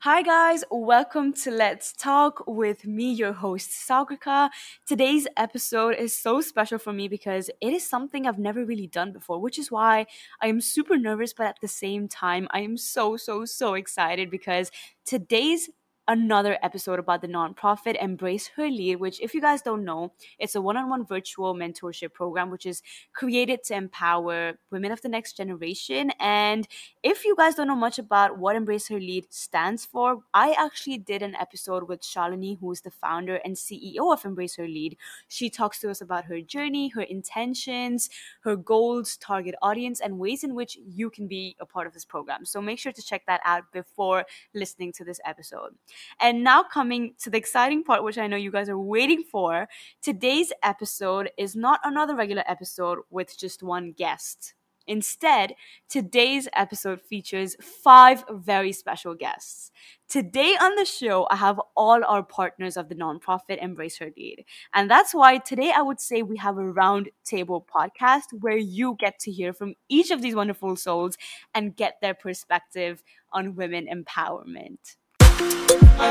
Hi, guys. Welcome to Let's Talk with me, your host, Sagrika. Today's episode is so special for me because it is something I've never really done before, which is why I am super nervous, but at the same time, I am so, so, so excited because today's another episode about the nonprofit Embrace Her Lead, which, if you guys don't know, it's a one on one virtual mentorship program which is created to empower women of the next generation. And if you guys don't know much about what Embrace Her Lead stands for, I actually did an episode with Shalini, who is the founder and CEO of Embrace Her Lead. She talks to us about her journey, her intentions, her goals, target audience, and ways in which you can be a part of this program. So make sure to check that out before listening to this episode. And now, coming to the exciting part, which I know you guys are waiting for, today's episode is not another regular episode with just one guest. Instead, today's episode features five very special guests. Today on the show, I have all our partners of the nonprofit Embrace Her Lead. And that's why today I would say we have a round table podcast where you get to hear from each of these wonderful souls and get their perspective on women empowerment. I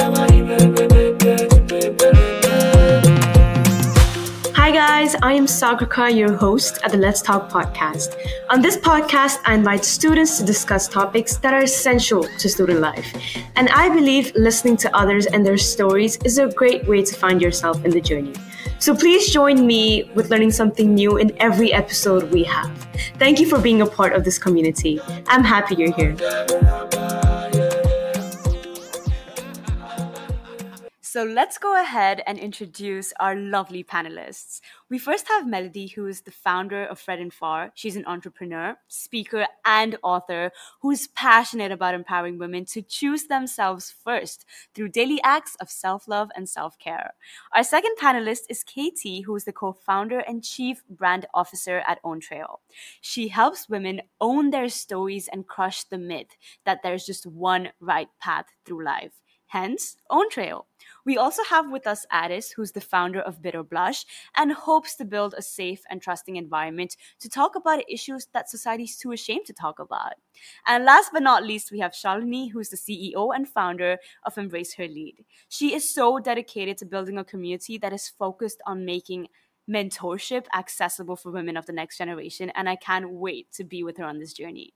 am a Hi guys, I am Sagrika, your host at the Let's Talk podcast. On this podcast, I invite students to discuss topics that are essential to student life. And I believe listening to others and their stories is a great way to find yourself in the journey. So please join me with learning something new in every episode we have. Thank you for being a part of this community. I'm happy you're here. So let's go ahead and introduce our lovely panelists. We first have Melody, who is the founder of Fred and Far. She's an entrepreneur, speaker, and author who's passionate about empowering women to choose themselves first through daily acts of self love and self care. Our second panelist is Katie, who is the co founder and chief brand officer at Own Trail. She helps women own their stories and crush the myth that there's just one right path through life. Hence, Own Trail. We also have with us Addis, who's the founder of Bitter Blush and hopes to build a safe and trusting environment to talk about issues that society is too ashamed to talk about. And last but not least, we have Shalini, who's the CEO and founder of Embrace Her Lead. She is so dedicated to building a community that is focused on making mentorship accessible for women of the next generation, and I can't wait to be with her on this journey.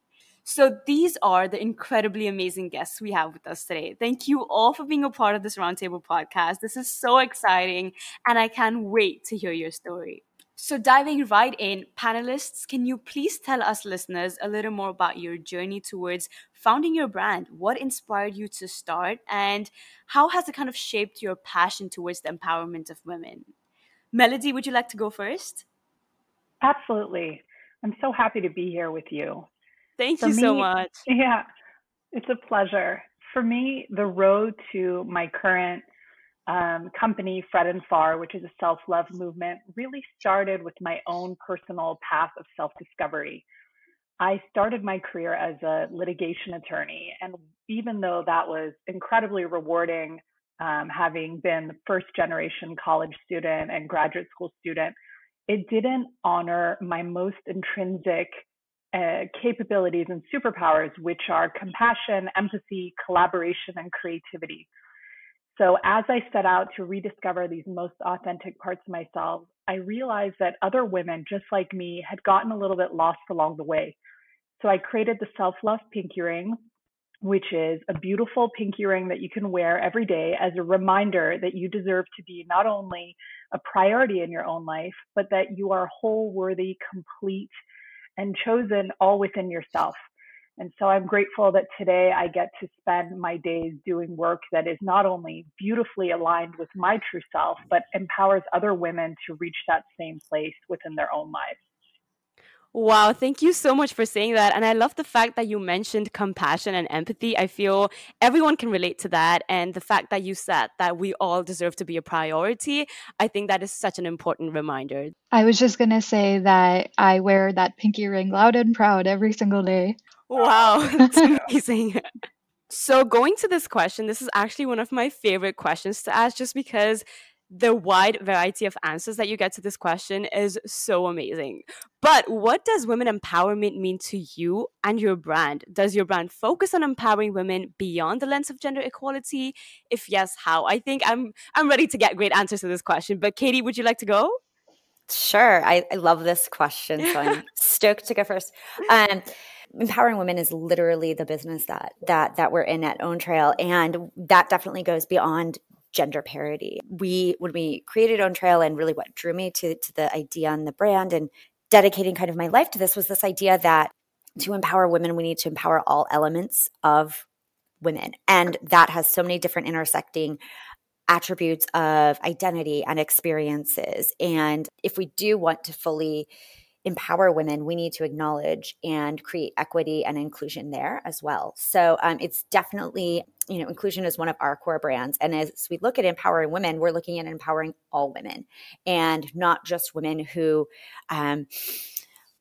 So these are the incredibly amazing guests we have with us today. Thank you all for being a part of this Roundtable podcast. This is so exciting, and I can't wait to hear your story. So, diving right in, panelists, can you please tell us listeners a little more about your journey towards founding your brand? What inspired you to start, and how has it kind of shaped your passion towards the empowerment of women? Melody, would you like to go first? Absolutely. I'm so happy to be here with you. Thank For you me, so much. Yeah, it's a pleasure. For me, the road to my current um, company, Fred and Far, which is a self love movement, really started with my own personal path of self discovery. I started my career as a litigation attorney. And even though that was incredibly rewarding, um, having been the first generation college student and graduate school student, it didn't honor my most intrinsic uh, capabilities and superpowers, which are compassion, empathy, collaboration, and creativity. So, as I set out to rediscover these most authentic parts of myself, I realized that other women just like me had gotten a little bit lost along the way. So, I created the Self Love Pinky Ring, which is a beautiful pinky ring that you can wear every day as a reminder that you deserve to be not only a priority in your own life, but that you are whole, worthy, complete, and chosen all within yourself. And so I'm grateful that today I get to spend my days doing work that is not only beautifully aligned with my true self, but empowers other women to reach that same place within their own lives. Wow, thank you so much for saying that. And I love the fact that you mentioned compassion and empathy. I feel everyone can relate to that. And the fact that you said that we all deserve to be a priority, I think that is such an important reminder. I was just going to say that I wear that pinky ring loud and proud every single day. Wow, that's amazing. So, going to this question, this is actually one of my favorite questions to ask just because the wide variety of answers that you get to this question is so amazing. But what does women empowerment mean to you and your brand? Does your brand focus on empowering women beyond the lens of gender equality? If yes, how? I think I'm I'm ready to get great answers to this question. But Katie, would you like to go? Sure. I, I love this question. So I'm stoked to go first. Um, empowering women is literally the business that that that we're in at Own Trail, and that definitely goes beyond gender parity. We when we created Own Trail, and really what drew me to to the idea and the brand, and dedicating kind of my life to this was this idea that to empower women, we need to empower all elements of women, and that has so many different intersecting attributes of identity and experiences. And if we do want to fully empower women, we need to acknowledge and create equity and inclusion there as well. So um, it's definitely, you know, inclusion is one of our core brands. And as we look at empowering women, we're looking at empowering all women and not just women who, um,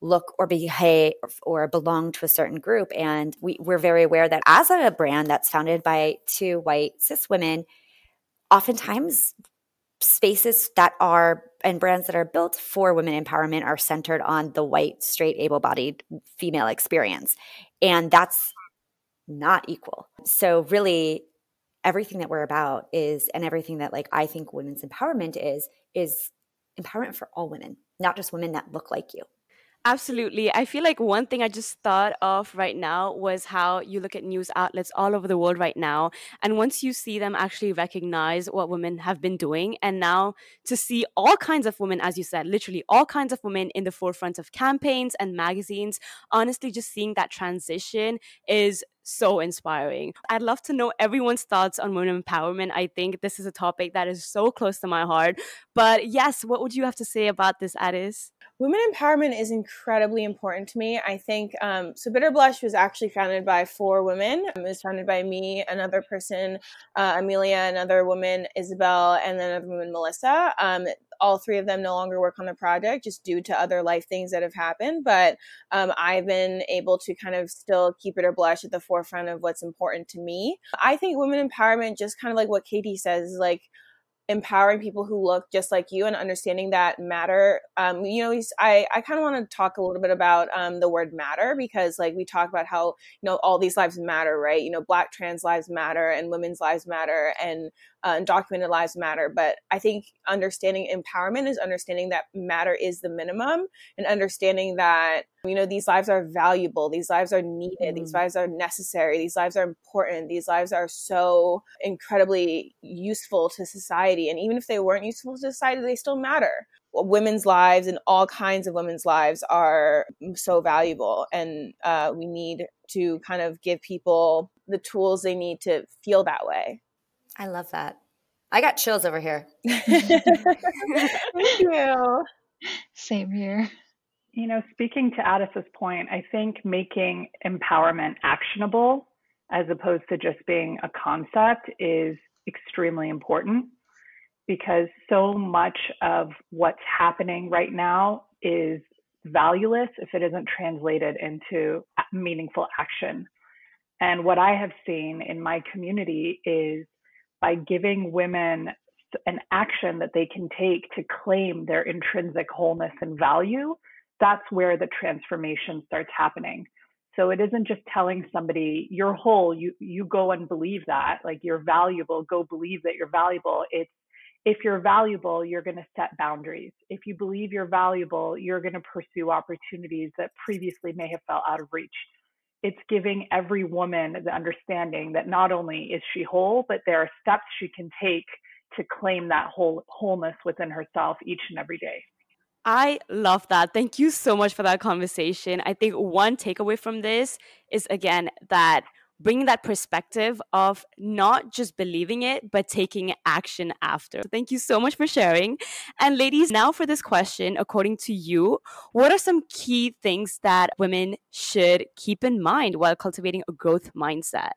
look or behave or belong to a certain group. And we, we're very aware that as a brand that's founded by two white cis women, oftentimes spaces that are and brands that are built for women empowerment are centered on the white, straight, able bodied female experience. And that's not equal. So, really, everything that we're about is, and everything that like I think women's empowerment is, is empowerment for all women, not just women that look like you. Absolutely. I feel like one thing I just thought of right now was how you look at news outlets all over the world right now. And once you see them actually recognize what women have been doing, and now to see all kinds of women, as you said, literally all kinds of women in the forefront of campaigns and magazines, honestly, just seeing that transition is so inspiring. I'd love to know everyone's thoughts on women empowerment. I think this is a topic that is so close to my heart. But yes, what would you have to say about this, Addis? Women empowerment is incredibly important to me. I think um, so. Bitter Blush was actually founded by four women. It was founded by me, another person, uh, Amelia, another woman, Isabel, and then another woman, Melissa. Um, all three of them no longer work on the project just due to other life things that have happened. But um, I've been able to kind of still keep it Bitter Blush at the forefront of what's important to me. I think women empowerment, just kind of like what Katie says, is like empowering people who look just like you and understanding that matter. Um, you know i, I kind of want to talk a little bit about um, the word matter because like we talk about how you know all these lives matter right? You know black trans lives matter and women's lives matter and uh, undocumented lives matter. But I think understanding empowerment is understanding that matter is the minimum and understanding that, you know, these lives are valuable, these lives are needed, mm. these lives are necessary, these lives are important, these lives are so incredibly useful to society. And even if they weren't useful to society, they still matter women's lives and all kinds of women's lives are so valuable and uh, we need to kind of give people the tools they need to feel that way I love that. I got chills over here. Thank you. Same here. You know, speaking to Addis's point, I think making empowerment actionable as opposed to just being a concept is extremely important because so much of what's happening right now is valueless if it isn't translated into meaningful action. And what I have seen in my community is by giving women an action that they can take to claim their intrinsic wholeness and value, that's where the transformation starts happening. So it isn't just telling somebody you're whole, you you go and believe that, like you're valuable, go believe that you're valuable. It's if you're valuable, you're going to set boundaries. If you believe you're valuable, you're going to pursue opportunities that previously may have felt out of reach it's giving every woman the understanding that not only is she whole, but there are steps she can take to claim that whole wholeness within herself each and every day. I love that. Thank you so much for that conversation. I think one takeaway from this is again that bringing that perspective of not just believing it, but taking action after. Thank you so much for sharing. And ladies, now for this question, according to you, what are some key things that women should keep in mind while cultivating a growth mindset?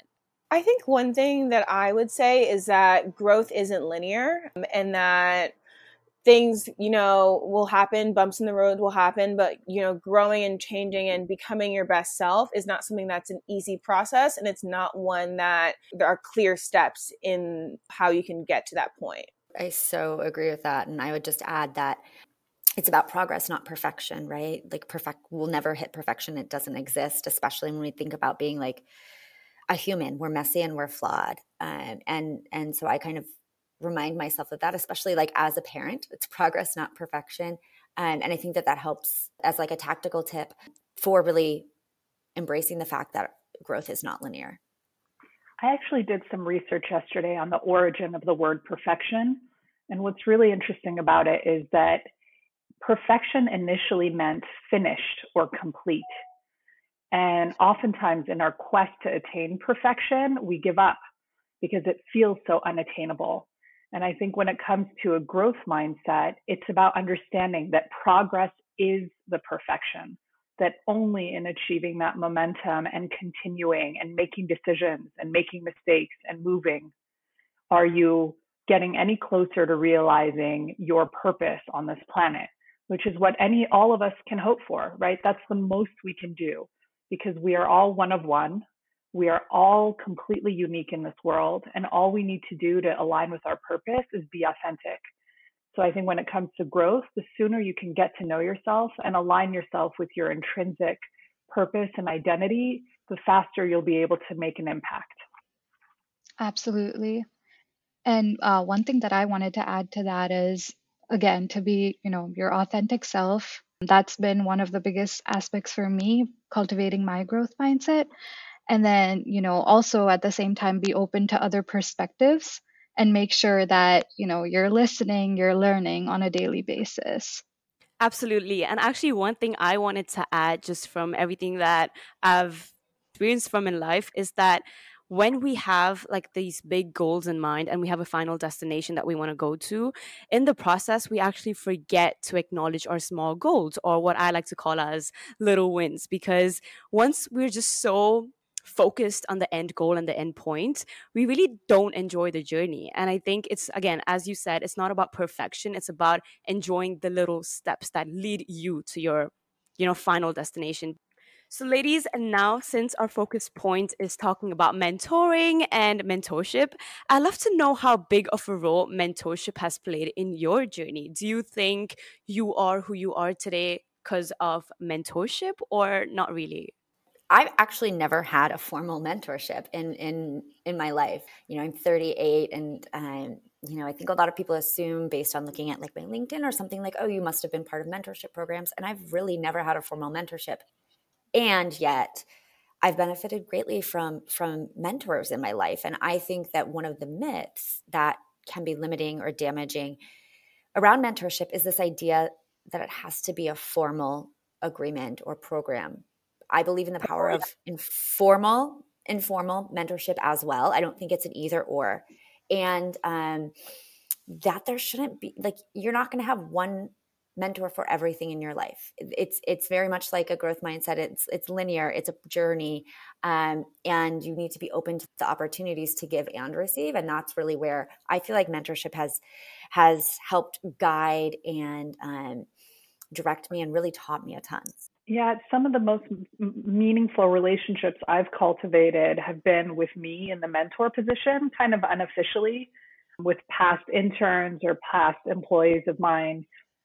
I think one thing that I would say is that growth isn't linear um, and that things you know will happen bumps in the road will happen but you know growing and changing and becoming your best self is not something that's an easy process and it's not one that there are clear steps in how you can get to that point I so agree with that. And I would just add that it's about progress, not perfection, right? Like perfect, we'll never hit perfection. It doesn't exist, especially when we think about being like a human. We're messy and we're flawed, um, and and so I kind of remind myself of that, especially like as a parent. It's progress, not perfection, um, and I think that that helps as like a tactical tip for really embracing the fact that growth is not linear. I actually did some research yesterday on the origin of the word perfection. And what's really interesting about it is that perfection initially meant finished or complete. And oftentimes in our quest to attain perfection, we give up because it feels so unattainable. And I think when it comes to a growth mindset, it's about understanding that progress is the perfection, that only in achieving that momentum and continuing and making decisions and making mistakes and moving are you getting any closer to realizing your purpose on this planet which is what any all of us can hope for, right? That's the most we can do because we are all one of one. We are all completely unique in this world, and all we need to do to align with our purpose is be authentic. So I think when it comes to growth, the sooner you can get to know yourself and align yourself with your intrinsic purpose and identity, the faster you'll be able to make an impact. Absolutely. And uh, one thing that I wanted to add to that is again to be you know your authentic self that's been one of the biggest aspects for me cultivating my growth mindset and then you know also at the same time be open to other perspectives and make sure that you know you're listening you're learning on a daily basis absolutely and actually one thing i wanted to add just from everything that i've experienced from in life is that when we have like these big goals in mind and we have a final destination that we want to go to, in the process, we actually forget to acknowledge our small goals or what I like to call as little wins. Because once we're just so focused on the end goal and the end point, we really don't enjoy the journey. And I think it's, again, as you said, it's not about perfection, it's about enjoying the little steps that lead you to your you know final destination so, ladies, and now since our focus point is talking about mentoring and mentorship, I'd love to know how big of a role mentorship has played in your journey. Do you think you are who you are today because of mentorship or not really? I've actually never had a formal mentorship in in in my life. You know, I'm 38, and um, you know, I think a lot of people assume based on looking at like my LinkedIn or something like, oh, you must have been part of mentorship programs, and I've really never had a formal mentorship and yet I've benefited greatly from from mentors in my life and I think that one of the myths that can be limiting or damaging around mentorship is this idea that it has to be a formal agreement or program. I believe in the power of informal informal mentorship as well. I don't think it's an either or. And um that there shouldn't be like you're not going to have one mentor for everything in your life. It's it's very much like a growth mindset. It's it's linear. It's a journey, um, and you need to be open to the opportunities to give and receive. And that's really where I feel like mentorship has has helped guide and um, direct me and really taught me a ton. Yeah, some of the most meaningful relationships I've cultivated have been with me in the mentor position, kind of unofficially, with past interns or past employees of mine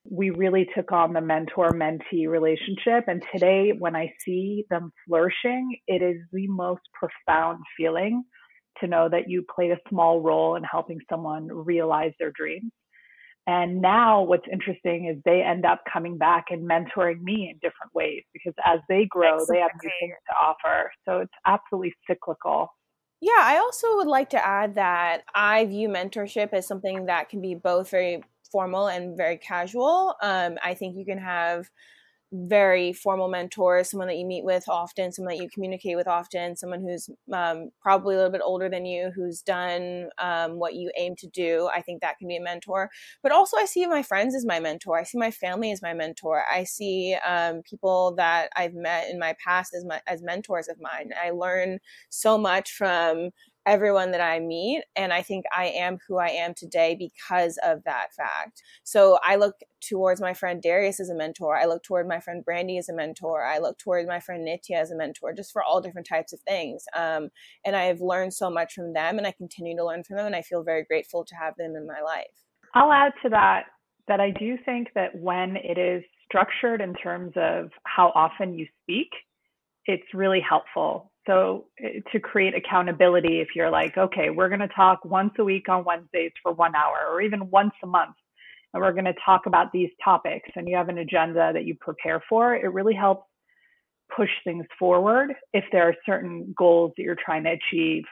we really took on the mentor mentee relationship. And today, when I see them flourishing, it is the most profound feeling to know that you played a small role in helping someone realize their dreams. And now, what's interesting is they end up coming back and mentoring me in different ways because as they grow, they have new things to offer. So it's absolutely cyclical. Yeah, I also would like to add that I view mentorship as something that can be both very formal and very casual. Um, I think you can have very formal mentors, someone that you meet with often, someone that you communicate with often, someone who's um, probably a little bit older than you, who's done um, what you aim to do. I think that can be a mentor. But also, I see my friends as my mentor. I see my family as my mentor. I see um, people that I've met in my past as my as mentors of mine. I learn so much from everyone that I meet. And I think I am who I am today because of that fact. So I look towards my friend Darius as a mentor. I look toward my friend Brandy as a mentor. I look toward my friend Nitya as a mentor, just for all different types of things. Um, and I have learned so much from them and I continue to learn from them. And I feel very grateful to have them in my life. I'll add to that that I do think that when it is structured in terms of how often you speak, it's really helpful. So eh, to create accountability, if you're like, okay, we're going to talk once a week on Wednesdays for one hour, or even once a month, and we're going to talk about these topics, and you have an agenda that you prepare for, it really helps push things forward if there are certain goals that you're trying to achieve.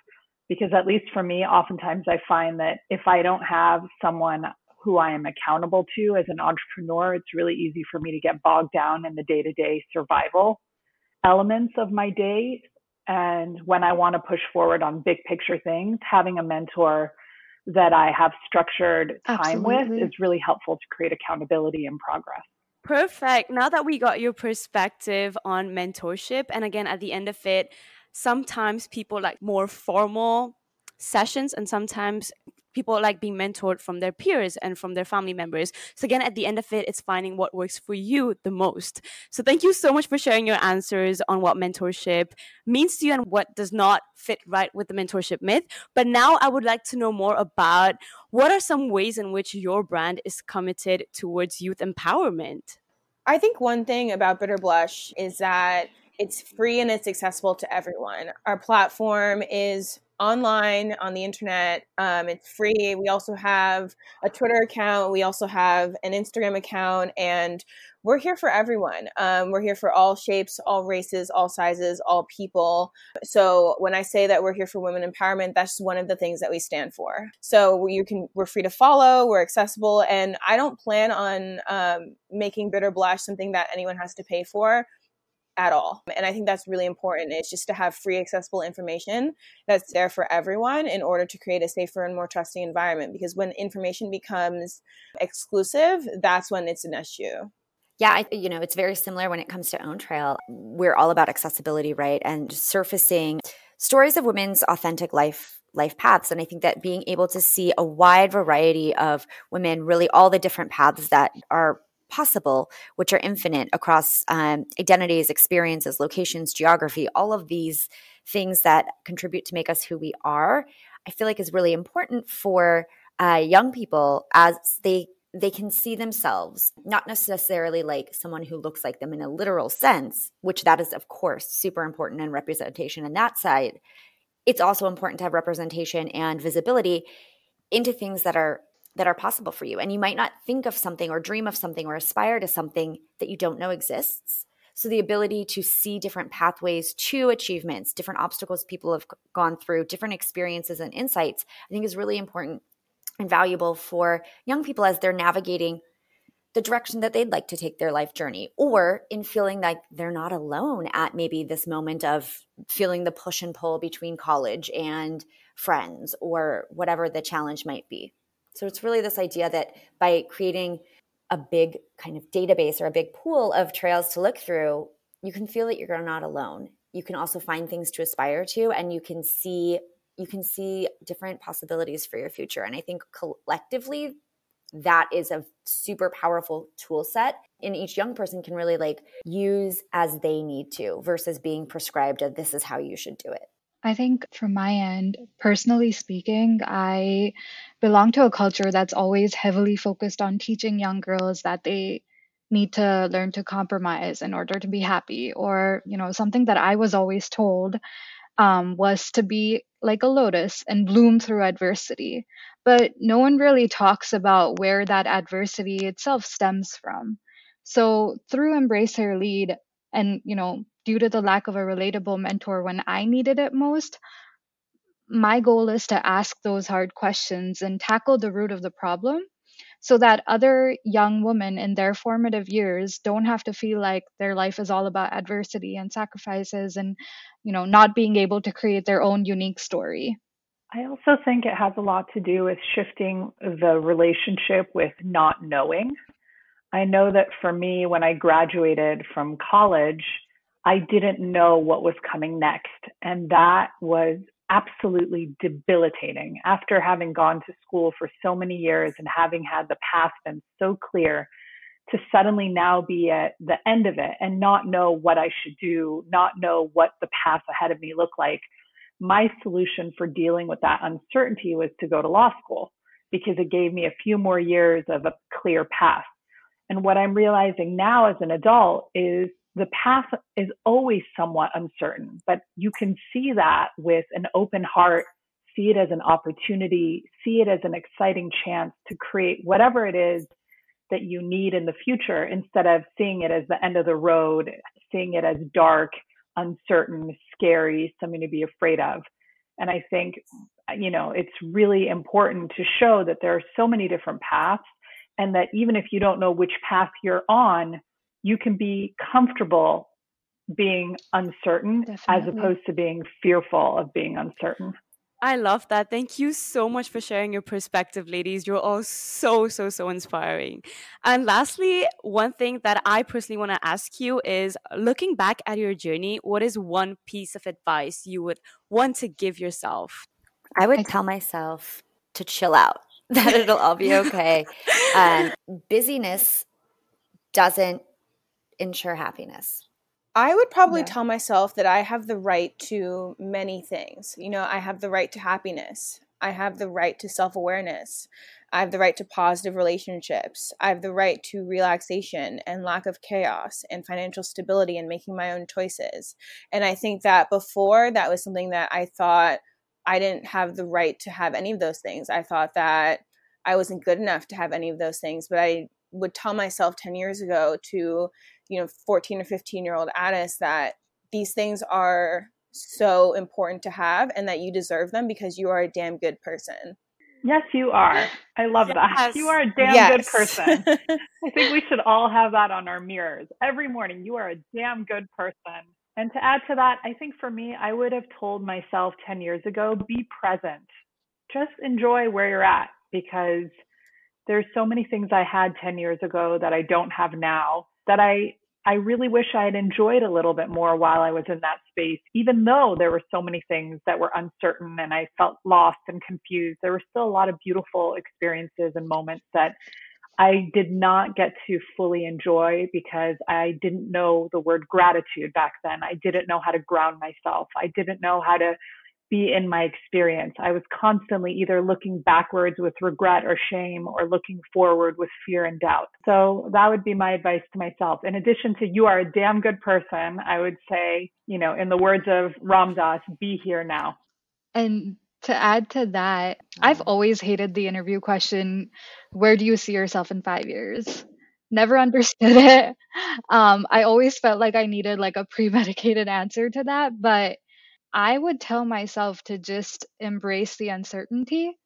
Because at least for me, oftentimes I find that if I don't have someone who I am accountable to as an entrepreneur, it's really easy for me to get bogged down in the day to day survival elements of my day. And when I want to push forward on big picture things, having a mentor that I have structured time Absolutely. with is really helpful to create accountability and progress. Perfect. Now that we got your perspective on mentorship, and again, at the end of it, sometimes people like more formal sessions, and sometimes people like being mentored from their peers and from their family members. So again, at the end of it, it's finding what works for you the most. So thank you so much for sharing your answers on what mentorship means to you and what does not fit right with the mentorship myth. But now I would like to know more about what are some ways in which your brand is committed towards youth empowerment? I think one thing about Bitter Blush is that it's free and it's accessible to everyone. Our platform is online on the internet. Um, it's free. We also have a Twitter account. We also have an Instagram account, and we're here for everyone. Um, we're here for all shapes, all races, all sizes, all people. So when I say that we're here for women empowerment, that's one of the things that we stand for. So you can, we're free to follow. We're accessible, and I don't plan on um, making Bitter Blush something that anyone has to pay for at all. And I think that's really important. It's just to have free, accessible information that's there for everyone in order to create a safer and more trusting environment. Because when information becomes exclusive, that's when it's an issue. Yeah, I, you know, it's very similar when it comes to Own Trail. We're all about accessibility, right? And surfacing stories of women's authentic life life paths and i think that being able to see a wide variety of women really all the different paths that are possible, which are infinite across um, identities, experiences, locations, geography, all of these things that contribute to make us who we are, I feel like is really important for uh, young people as they they can see themselves not necessarily like someone who looks like them in a literal sense which that is of course super important in representation in that side. It's also important to have representation and visibility into things that are that are possible for you. And you might not think of something or dream of something or aspire to something that you don't know exists. So, the ability to see different pathways to achievements, different obstacles people have gone through, different experiences and insights, I think is really important and valuable for young people as they're navigating the direction that they'd like to take their life journey, or in feeling like they're not alone at maybe this moment of feeling the push and pull between college and friends or whatever the challenge might be. So it's really this idea that by creating a big kind of database or a big pool of trails to look through, you can feel that you're not alone. You can also find things to aspire to and you can see you can see different possibilities for your future. And I think collectively that is a super powerful tool set and each young person can really like use as they need to versus being prescribed of this is how you should do it. I think from my end, personally speaking, I belong to a culture that's always heavily focused on teaching young girls that they need to learn to compromise in order to be happy. Or, you know, something that I was always told um, was to be like a lotus and bloom through adversity. But no one really talks about where that adversity itself stems from. So through Embrace Her Lead, and you know due to the lack of a relatable mentor when I needed it most, my goal is to ask those hard questions and tackle the root of the problem so that other young women in their formative years don't have to feel like their life is all about adversity and sacrifices and you know not being able to create their own unique story. I also think it has a lot to do with shifting the relationship with not knowing. I know that for me when i graduated from college I didn't know what was coming next. And that was absolutely debilitating after having gone to school for so many years and having had the past been so clear to suddenly now be at the end of it and not know what I should do, not know what the path ahead of me looked like. My solution for dealing with that uncertainty was to go to law school. because it gave me a few more years of a clear path. And what I'm realizing now as an adult is the path is always somewhat uncertain, but you can see that with an open heart, see it as an opportunity, see it as an exciting chance to create whatever it is that you need in the future instead of seeing it as the end of the road, seeing it as dark, uncertain, scary, something to be afraid of. And I think, you know, it's really important to show that there are so many different paths and that even if you don't know which path you're on, you can be comfortable being uncertain Definitely. as opposed to being fearful of being uncertain. I love that. Thank you so much for sharing your perspective, ladies. You're all so, so, so inspiring. And lastly, one thing that I personally want to ask you is looking back at your journey, what is one piece of advice you would want to give yourself? I would tell myself to chill out, that it'll all be okay. Um, busyness doesn't ensure happiness. I would probably yeah. tell myself that I have the right to many things. You know, I have the right to happiness. I have the right to self awareness. I have the right to positive relationships. I have the right to relaxation and lack of chaos and financial stability and making my own choices. And I think that before that was something that I thought I didn't have the right to have any of those things. I thought that I wasn't good enough to have any of those things, but I would tell myself 10 years ago to you know 14 or 15 year old Addis that these things are so important to have and that you deserve them because you are a damn good person. Yes, you are. I love yes. that. You are a damn yes. good person. I think we should all have that on our mirrors every morning. You are a damn good person. And to add to that, I think for me, I would have told myself 10 years ago be present. Just enjoy where you're at because there's so many things I had 10 years ago that I don't have now that I I really wish I had enjoyed a little bit more while I was in that space, even though there were so many things that were uncertain and I felt lost and confused. There were still a lot of beautiful experiences and moments that I did not get to fully enjoy because I didn't know the word gratitude back then. I didn't know how to ground myself. I didn't know how to be in my experience. I was constantly either looking backwards with regret or shame or looking forward with fear and doubt. So that would be my advice to myself. In addition to you are a damn good person, I would say, you know, in the words of Ram Dass, be here now. And to add to that, I've always hated the interview question, where do you see yourself in 5 years? Never understood it. Um, I always felt like I needed like a premedicated answer to that, but I would tell myself to just embrace the uncertainty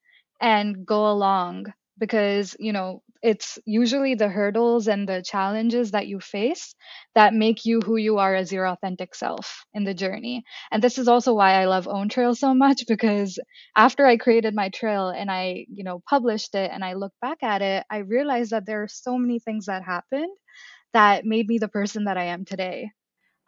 and go along because, you know, it's usually the hurdles and the challenges that you face that make you who you are as your authentic self in the journey. And this is also why I love Own Trail so much because after I created my trail and I, you know, published it and I look back at it, I realized that there are so many things that happened that made me the person that I am today.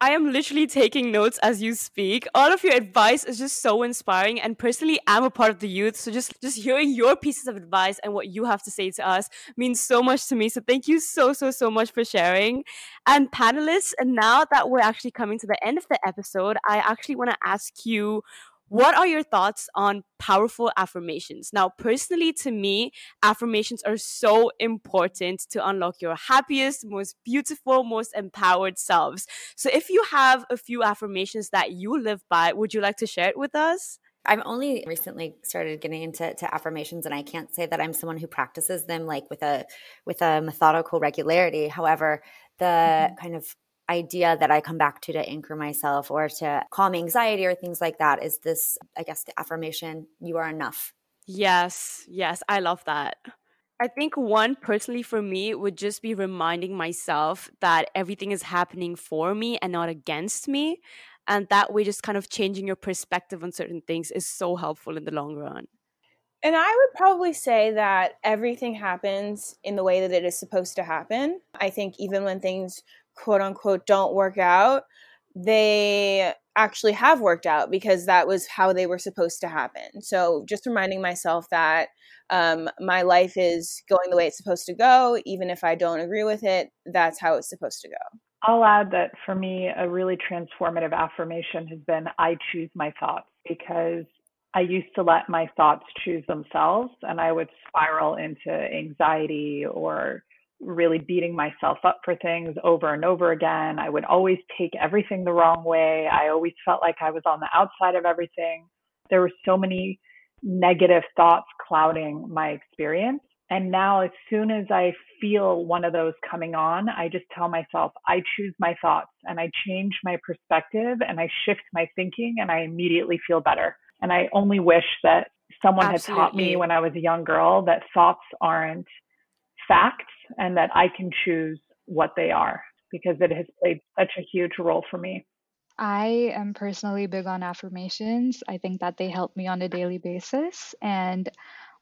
I am literally taking notes as you speak. All of your advice is just so inspiring. And personally, I'm a part of the youth. So just, just hearing your pieces of advice and what you have to say to us means so much to me. So thank you so, so, so much for sharing. And panelists, and now that we're actually coming to the end of the episode, I actually want to ask you what are your thoughts on powerful affirmations? Now, personally, to me, affirmations are so important to unlock your happiest, most beautiful, most empowered selves. So, if you have a few affirmations that you live by, would you like to share it with us? I've only recently started getting into to affirmations and I can't say that I'm someone who practices them like with a with a methodical regularity. However, the mm-hmm. kind of idea that I come back to to anchor myself or to calm anxiety or things like that is this, I guess, the affirmation, you are enough. Yes, yes, I love that. I think one personally for me would just be reminding myself that everything is happening for me and not against me. And that way, just kind of changing your perspective on certain things is so helpful in the long run. And I would probably say that everything happens in the way that it is supposed to happen. I think even when things quote unquote don't work out, they actually have worked out because that was how they were supposed to happen. So just reminding myself that um, my life is going the way it's supposed to go, even if I don't agree with it, that's how it's supposed to go. I'll add that for me, a really transformative affirmation has been I choose my thoughts because I used to let my thoughts choose themselves and I would spiral into anxiety or really beating myself up for things over and over again. I would always take everything the wrong way. I always felt like I was on the outside of everything. There were so many negative thoughts clouding my experience. And now, as soon as I feel one of those coming on, I just tell myself, I choose my thoughts and I change my perspective and I shift my thinking and I immediately feel better. And I only wish that someone Absolutely. had taught me when I was a young girl that thoughts aren't facts and that I can choose what they are because it has played such a huge role for me. I am personally big on affirmations. I think that they help me on a daily basis. And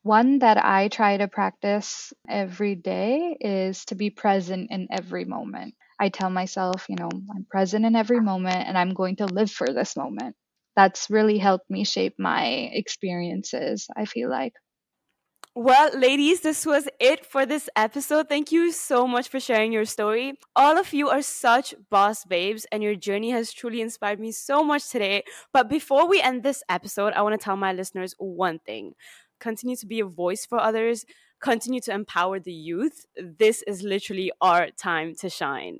one that I try to practice every day is to be present in every moment. I tell myself, you know, I'm present in every moment and I'm going to live for this moment. That's really helped me shape my experiences, I feel like. Well, ladies, this was it for this episode. Thank you so much for sharing your story. All of you are such boss babes, and your journey has truly inspired me so much today. But before we end this episode, I want to tell my listeners one thing continue to be a voice for others, continue to empower the youth. This is literally our time to shine.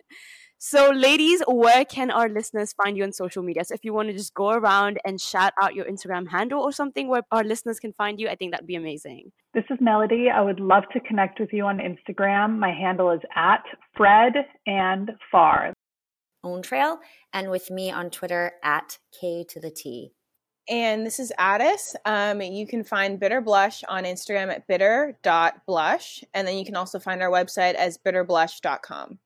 So, ladies, where can our listeners find you on social media? So, if you want to just go around and shout out your Instagram handle or something where our listeners can find you, I think that'd be amazing. This is Melody. I would love to connect with you on Instagram. My handle is at Fred and Far. Own Trail, and with me on Twitter at K to the T. And this is Addis. Um, you can find Bitter Blush on Instagram at bitter.blush. And then you can also find our website as bitterblush.com.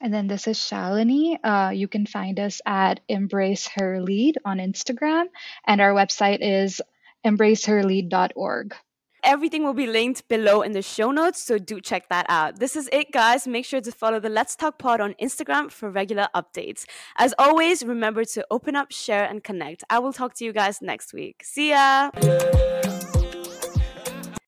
And then this is Shalini. Uh, you can find us at Embrace Her Lead on Instagram, and our website is embraceherlead.org. Everything will be linked below in the show notes, so do check that out. This is it, guys. Make sure to follow the Let's Talk Pod on Instagram for regular updates. As always, remember to open up, share, and connect. I will talk to you guys next week. See ya!